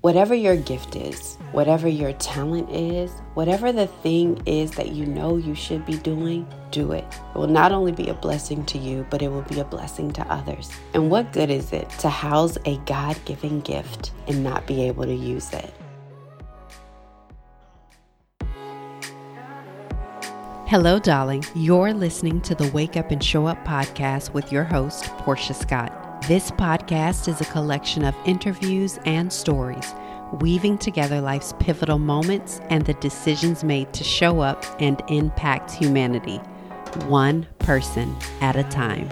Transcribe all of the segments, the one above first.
Whatever your gift is, whatever your talent is, whatever the thing is that you know you should be doing, do it. It will not only be a blessing to you, but it will be a blessing to others. And what good is it to house a God given gift and not be able to use it? Hello, darling. You're listening to the Wake Up and Show Up podcast with your host, Portia Scott. This podcast is a collection of interviews and stories, weaving together life's pivotal moments and the decisions made to show up and impact humanity, one person at a time.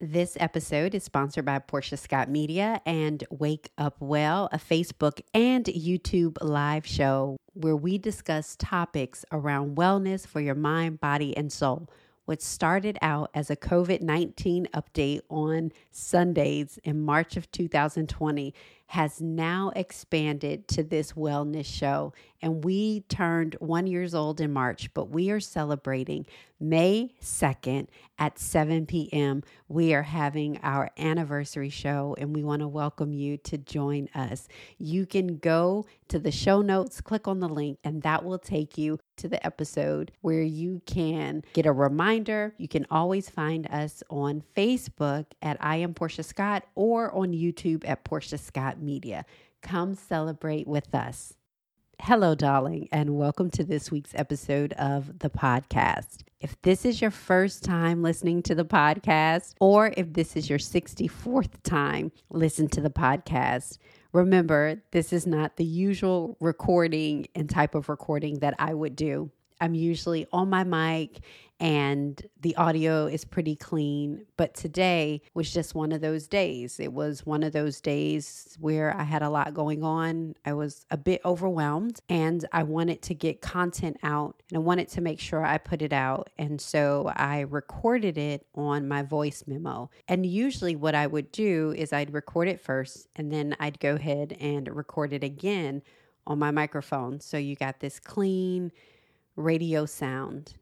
This episode is sponsored by Portia Scott Media and Wake Up Well, a Facebook and YouTube live show where we discuss topics around wellness for your mind, body, and soul what started out as a COVID 19 update on Sundays in March of 2020 has now expanded to this wellness show. And we turned one years old in March, but we are celebrating May 2nd at 7 p.m. We are having our anniversary show, and we want to welcome you to join us. You can go to the show notes, click on the link, and that will take you to the episode where you can get a reminder. You can always find us on Facebook at I am Portia Scott or on YouTube at Portia Scott Media. Come celebrate with us. Hello, darling, and welcome to this week's episode of the podcast. If this is your first time listening to the podcast, or if this is your 64th time listen to the podcast, remember this is not the usual recording and type of recording that I would do. I'm usually on my mic and the audio is pretty clean. But today was just one of those days. It was one of those days where I had a lot going on. I was a bit overwhelmed and I wanted to get content out and I wanted to make sure I put it out. And so I recorded it on my voice memo. And usually, what I would do is I'd record it first and then I'd go ahead and record it again on my microphone. So you got this clean radio sound.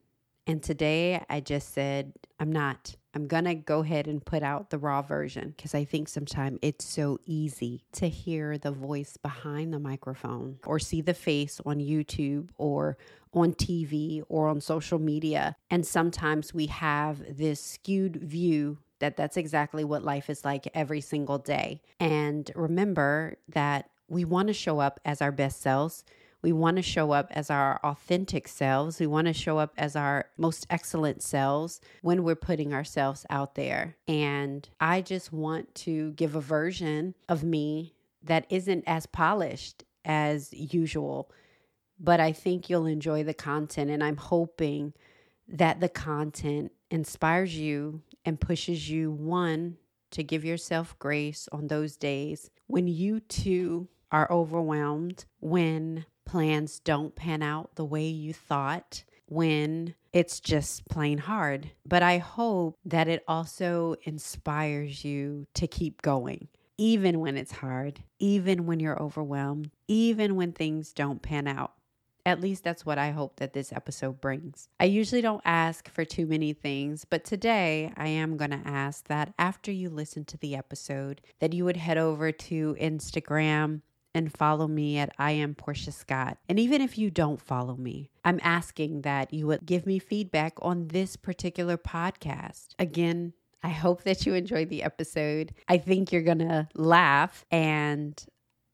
And today I just said, I'm not. I'm going to go ahead and put out the raw version because I think sometimes it's so easy to hear the voice behind the microphone or see the face on YouTube or on TV or on social media. And sometimes we have this skewed view that that's exactly what life is like every single day. And remember that we want to show up as our best selves we want to show up as our authentic selves. We want to show up as our most excellent selves when we're putting ourselves out there. And I just want to give a version of me that isn't as polished as usual. But I think you'll enjoy the content. And I'm hoping that the content inspires you and pushes you, one, to give yourself grace on those days when you too are overwhelmed, when plans don't pan out the way you thought, when it's just plain hard. But I hope that it also inspires you to keep going, even when it's hard, even when you're overwhelmed, even when things don't pan out. At least that's what I hope that this episode brings. I usually don't ask for too many things, but today I am going to ask that after you listen to the episode that you would head over to Instagram and follow me at I am Portia Scott. And even if you don't follow me, I'm asking that you would give me feedback on this particular podcast. Again, I hope that you enjoyed the episode. I think you're going to laugh. And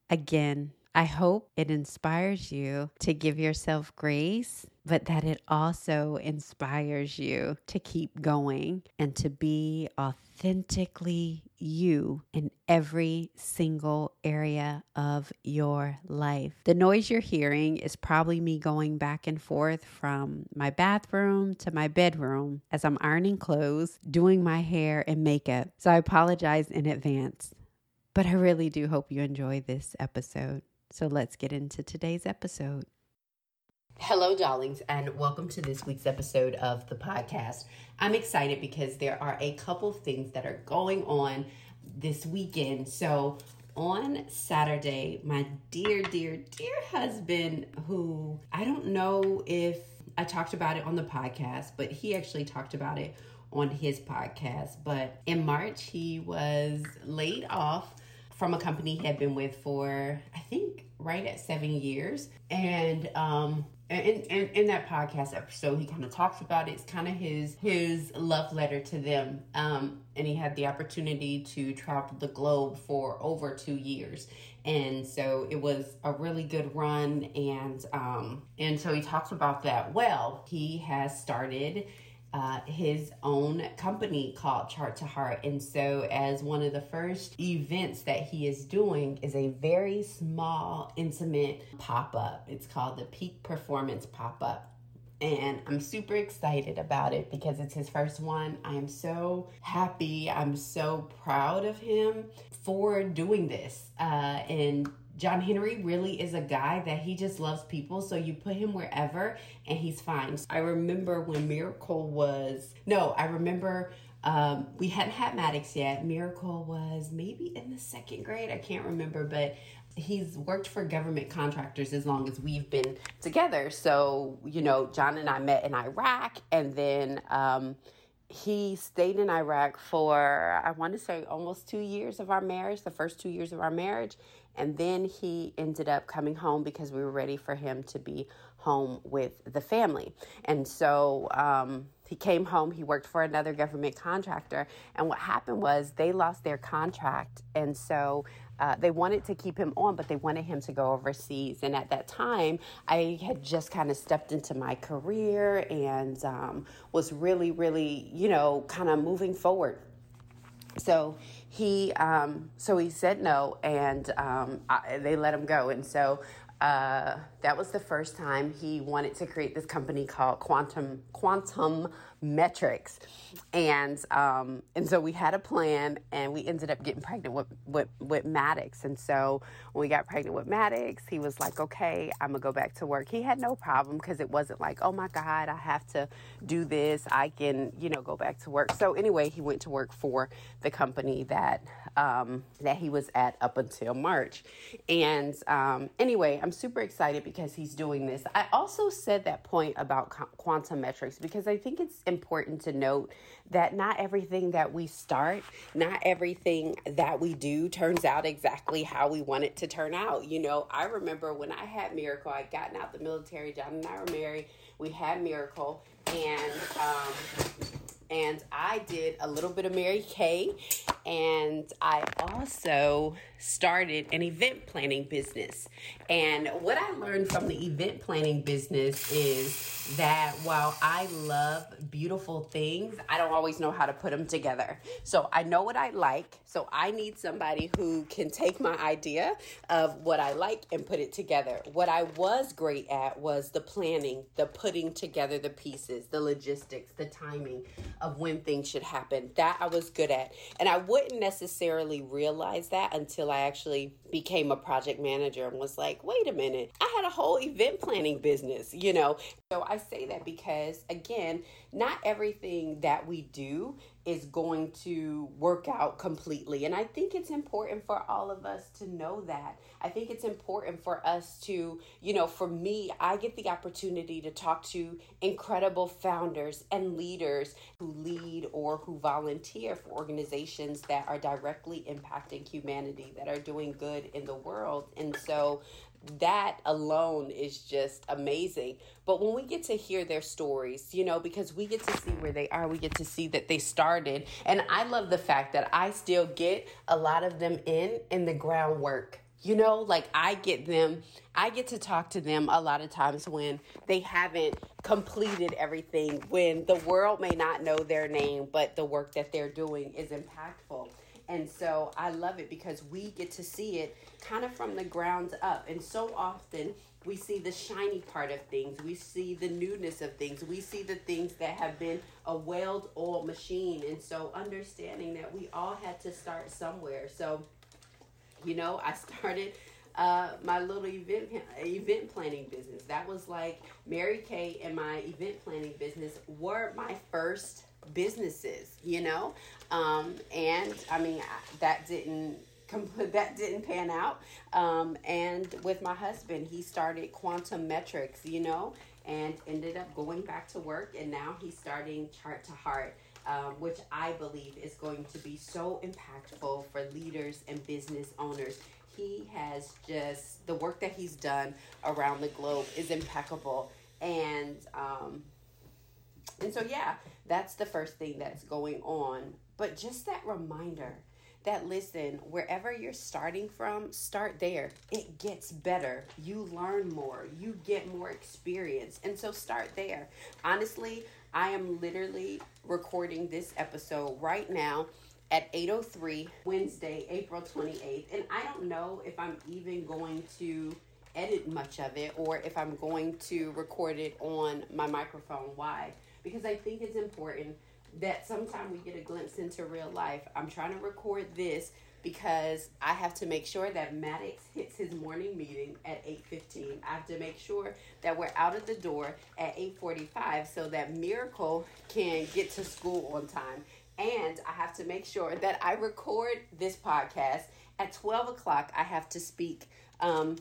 again, I hope it inspires you to give yourself grace, but that it also inspires you to keep going and to be authentically you in every single area of your life. The noise you're hearing is probably me going back and forth from my bathroom to my bedroom as I'm ironing clothes, doing my hair and makeup. So I apologize in advance. But I really do hope you enjoy this episode. So let's get into today's episode. Hello, darlings, and welcome to this week's episode of the podcast. I'm excited because there are a couple things that are going on this weekend. So, on Saturday, my dear, dear, dear husband, who I don't know if I talked about it on the podcast, but he actually talked about it on his podcast. But in March, he was laid off from a company he had been with for, I think, right at seven years. And um, in, in, in that podcast episode, he kind of talks about it. It's kind of his his love letter to them. Um, and he had the opportunity to travel the globe for over two years, and so it was a really good run. And um, and so he talks about that. Well, he has started uh, his own company called Chart to Heart. And so, as one of the first events that he is doing is a very small, intimate pop up. It's called the Peak Performance Pop Up. And I'm super excited about it because it's his first one. I am so happy. I'm so proud of him for doing this. Uh, and John Henry really is a guy that he just loves people. So you put him wherever and he's fine. I remember when Miracle was, no, I remember um, we hadn't had Maddox yet. Miracle was maybe in the second grade. I can't remember, but he's worked for government contractors as long as we've been together. So, you know, John and I met in Iraq and then, um, he stayed in Iraq for, I want to say, almost two years of our marriage, the first two years of our marriage. And then he ended up coming home because we were ready for him to be home with the family. And so um, he came home, he worked for another government contractor. And what happened was they lost their contract. And so uh, they wanted to keep him on, but they wanted him to go overseas. And at that time, I had just kind of stepped into my career and um, was really, really, you know, kind of moving forward. So he, um, so he said no, and um, I, they let him go. And so uh, that was the first time he wanted to create this company called Quantum Quantum Metrics, and um, and so we had a plan, and we ended up getting pregnant with with, with Maddox. And so when we got pregnant with Maddox, he was like, "Okay, I'm gonna go back to work." He had no problem because it wasn't like, "Oh my God, I have to do this. I can, you know, go back to work." So anyway, he went to work for the company that um, that he was at up until March, and um, anyway, I'm super excited because he's doing this. I also said that point about quantum metrics because I think it's important to note that not everything that we start, not everything that we do turns out exactly how we want it to turn out. You know, I remember when I had Miracle, I'd gotten out the military, John and I were married, we had Miracle, and um, and I did a little bit of Mary Kay, and I also started an event planning business. And what I learned from the event planning business is that while I love beautiful things, I don't always know how to put them together. So I know what I like, so I need somebody who can take my idea of what I like and put it together. What I was great at was the planning, the putting together the pieces, the logistics, the timing of when things should happen. That I was good at. And I wouldn't necessarily realize that until I actually became a project manager and was like, wait a minute, I had a whole event planning business, you know? So I say that because, again, not everything that we do is going to work out completely. And I think it's important for all of us to know that. I think it's important for us to, you know, for me, I get the opportunity to talk to incredible founders and leaders who lead or who volunteer for organizations that are directly impacting humanity, that are doing good in the world. And so that alone is just amazing. But when we get to hear their stories, you know, because we get to see where they are, we get to see that they started. And I love the fact that I still get a lot of them in in the groundwork. You know, like I get them, I get to talk to them a lot of times when they haven't completed everything, when the world may not know their name, but the work that they're doing is impactful. And so I love it because we get to see it kind of from the ground up. And so often we see the shiny part of things, we see the newness of things, we see the things that have been a well oiled machine. And so understanding that we all had to start somewhere. So, you know, I started. Uh, my little event event planning business. That was like Mary Kay and my event planning business were my first businesses, you know? Um, and I mean, that didn't that didn't pan out. Um, and with my husband, he started Quantum Metrics, you know, and ended up going back to work. And now he's starting Chart to Heart. um, which I believe is going to be so impactful for leaders and business owners. He has just, the work that he's done around the globe is impeccable. And, um, and so, yeah, that's the first thing that's going on. But just that reminder that listen, wherever you're starting from, start there. It gets better. You learn more, you get more experience. And so start there. Honestly, I am literally recording this episode right now at 8:03 Wednesday, April 28th, and I don't know if I'm even going to edit much of it or if I'm going to record it on my microphone. Why? Because I think it's important that sometime we get a glimpse into real life. I'm trying to record this because I have to make sure that Maddox hits his morning meeting at 8:15. I have to make sure that we're out of the door at 8:45 so that Miracle can get to school on time. And I have to make sure that I record this podcast at 12 o'clock. I have to speak um,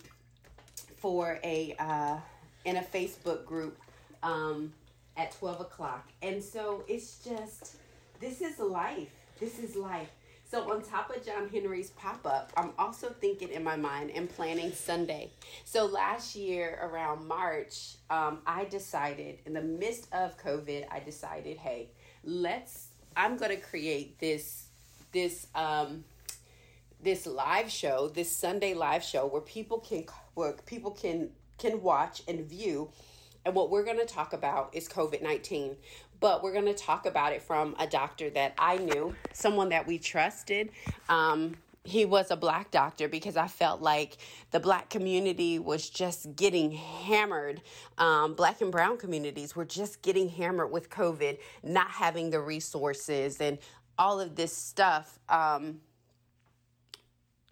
for a uh, in a Facebook group um, at 12 o'clock. And so it's just, this is life. This is life. So, on top of John Henry's pop up, I'm also thinking in my mind and planning Sunday. So, last year around March, um, I decided, in the midst of COVID, I decided, hey, let's, I'm to create this, this, um, this live show, this Sunday live show where people can, where people can, can watch and view and what we're going to talk about is COVID 19, but we're going to talk about it from a doctor that I knew, someone that we trusted. Um, he was a black doctor because I felt like the black community was just getting hammered. Um, black and brown communities were just getting hammered with COVID, not having the resources and all of this stuff. Um,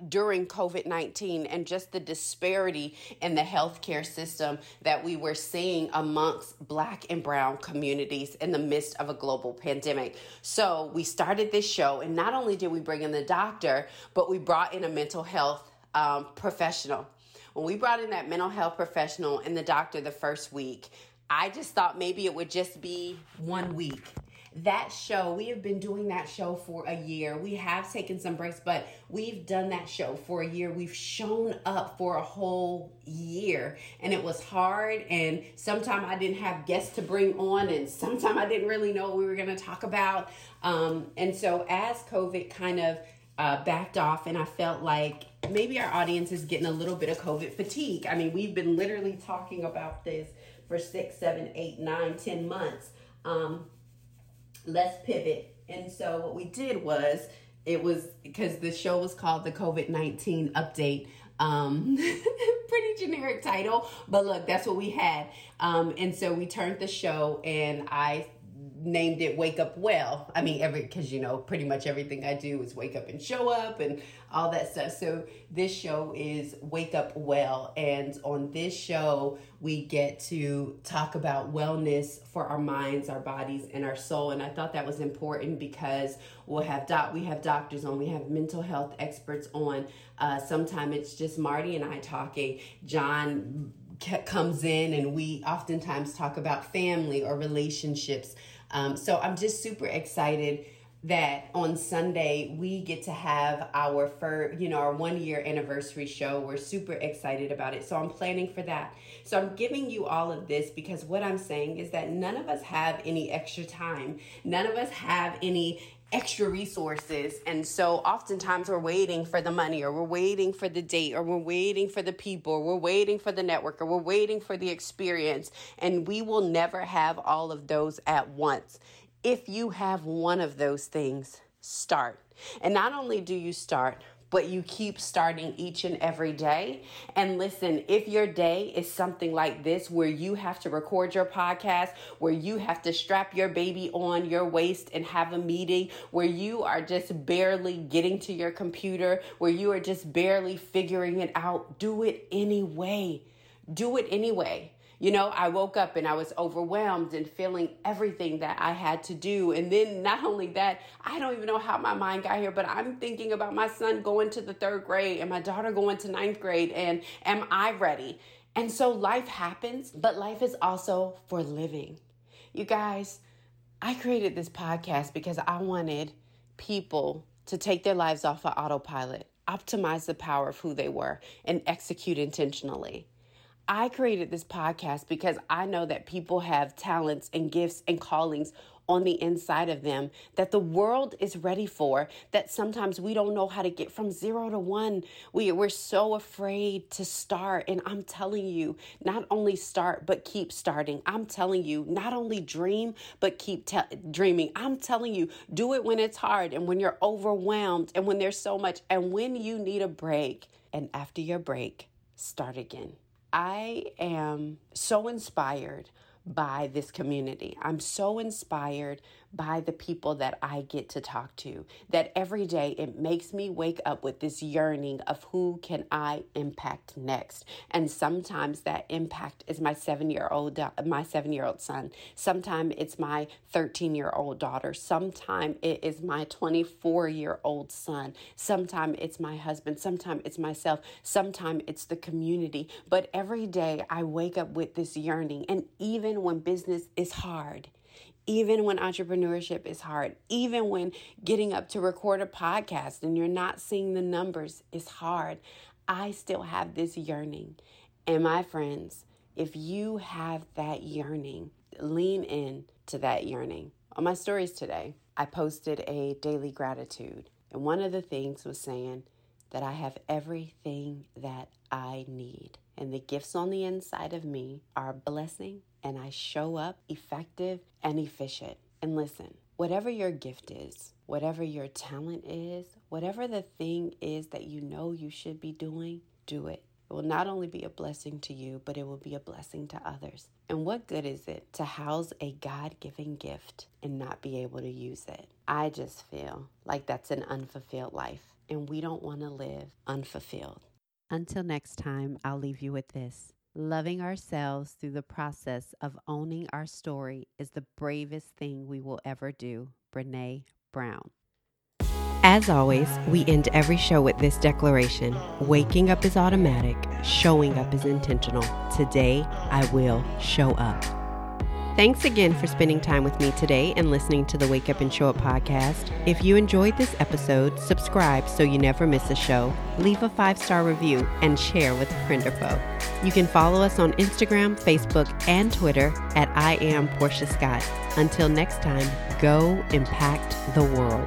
during COVID 19 and just the disparity in the healthcare system that we were seeing amongst Black and Brown communities in the midst of a global pandemic. So we started this show, and not only did we bring in the doctor, but we brought in a mental health um, professional. When we brought in that mental health professional and the doctor the first week, I just thought maybe it would just be one week that show, we have been doing that show for a year. We have taken some breaks, but we've done that show for a year. We've shown up for a whole year, and it was hard. And sometimes I didn't have guests to bring on, and sometimes I didn't really know what we were going to talk about. Um, and so, as COVID kind of uh, backed off, and I felt like maybe our audience is getting a little bit of COVID fatigue. I mean, we've been literally talking about this for six, seven, eight, nine, ten months. Um, let's pivot. And so what we did was it was because the show was called the COVID 19 update. Um, pretty generic title, but look, that's what we had. Um, and so we turned the show and I named it Wake Up Well. I mean, every, because you know, pretty much everything I do is wake up and show up and all that stuff. So this show is Wake Up Well. And on this show, we get to talk about wellness for our minds, our bodies, and our soul. And I thought that was important because we'll have doc, we have doctors on, we have mental health experts on. Uh, Sometimes it's just Marty and I talking. John comes in and we oftentimes talk about family or relationships um, so I'm just super excited that on Sunday we get to have our first, you know, our one year anniversary show. We're super excited about it. So I'm planning for that. So I'm giving you all of this because what I'm saying is that none of us have any extra time. None of us have any extra resources. And so oftentimes we're waiting for the money or we're waiting for the date or we're waiting for the people or we're waiting for the network or we're waiting for the experience. And we will never have all of those at once. If you have one of those things, start. And not only do you start, but you keep starting each and every day. And listen, if your day is something like this, where you have to record your podcast, where you have to strap your baby on your waist and have a meeting, where you are just barely getting to your computer, where you are just barely figuring it out, do it anyway. Do it anyway. You know, I woke up and I was overwhelmed and feeling everything that I had to do. And then not only that, I don't even know how my mind got here, but I'm thinking about my son going to the third grade and my daughter going to ninth grade. And am I ready? And so life happens, but life is also for living. You guys, I created this podcast because I wanted people to take their lives off of autopilot, optimize the power of who they were, and execute intentionally. I created this podcast because I know that people have talents and gifts and callings on the inside of them that the world is ready for that sometimes we don't know how to get from zero to one. We, we're so afraid to start. And i'm telling you not only start but keep starting. I'm telling you not only dream but keep te- dreaming. I'm telling you do it when it's hard and when you're overwhelmed and when there's so much. And when you need a break and after your break start again i am so inspired by this community. I'm so inspired by the people that I get to talk to that every day it makes me wake up with this yearning of who can I impact next. And sometimes that impact is my 7-year-old my 7-year-old son. Sometimes it's my 13-year-old daughter. Sometimes it is my 24-year-old son. Sometimes it's my husband. Sometimes it's myself. Sometimes it's the community. But every day I wake up with this yearning and even even when business is hard, even when entrepreneurship is hard, even when getting up to record a podcast and you're not seeing the numbers is hard, I still have this yearning. And my friends, if you have that yearning, lean in to that yearning. On my stories today, I posted a daily gratitude. And one of the things was saying that I have everything that I need. And the gifts on the inside of me are a blessing and I show up effective and efficient. And listen, whatever your gift is, whatever your talent is, whatever the thing is that you know you should be doing, do it. It will not only be a blessing to you, but it will be a blessing to others. And what good is it to house a God given gift and not be able to use it? I just feel like that's an unfulfilled life, and we don't want to live unfulfilled. Until next time, I'll leave you with this. Loving ourselves through the process of owning our story is the bravest thing we will ever do. Brene Brown. As always, we end every show with this declaration Waking up is automatic, showing up is intentional. Today, I will show up. Thanks again for spending time with me today and listening to the Wake Up and Show Up podcast. If you enjoyed this episode, subscribe so you never miss a show, leave a five star review, and share with a friend or foe. You can follow us on Instagram, Facebook, and Twitter at I am Portia Scott. Until next time, go impact the world.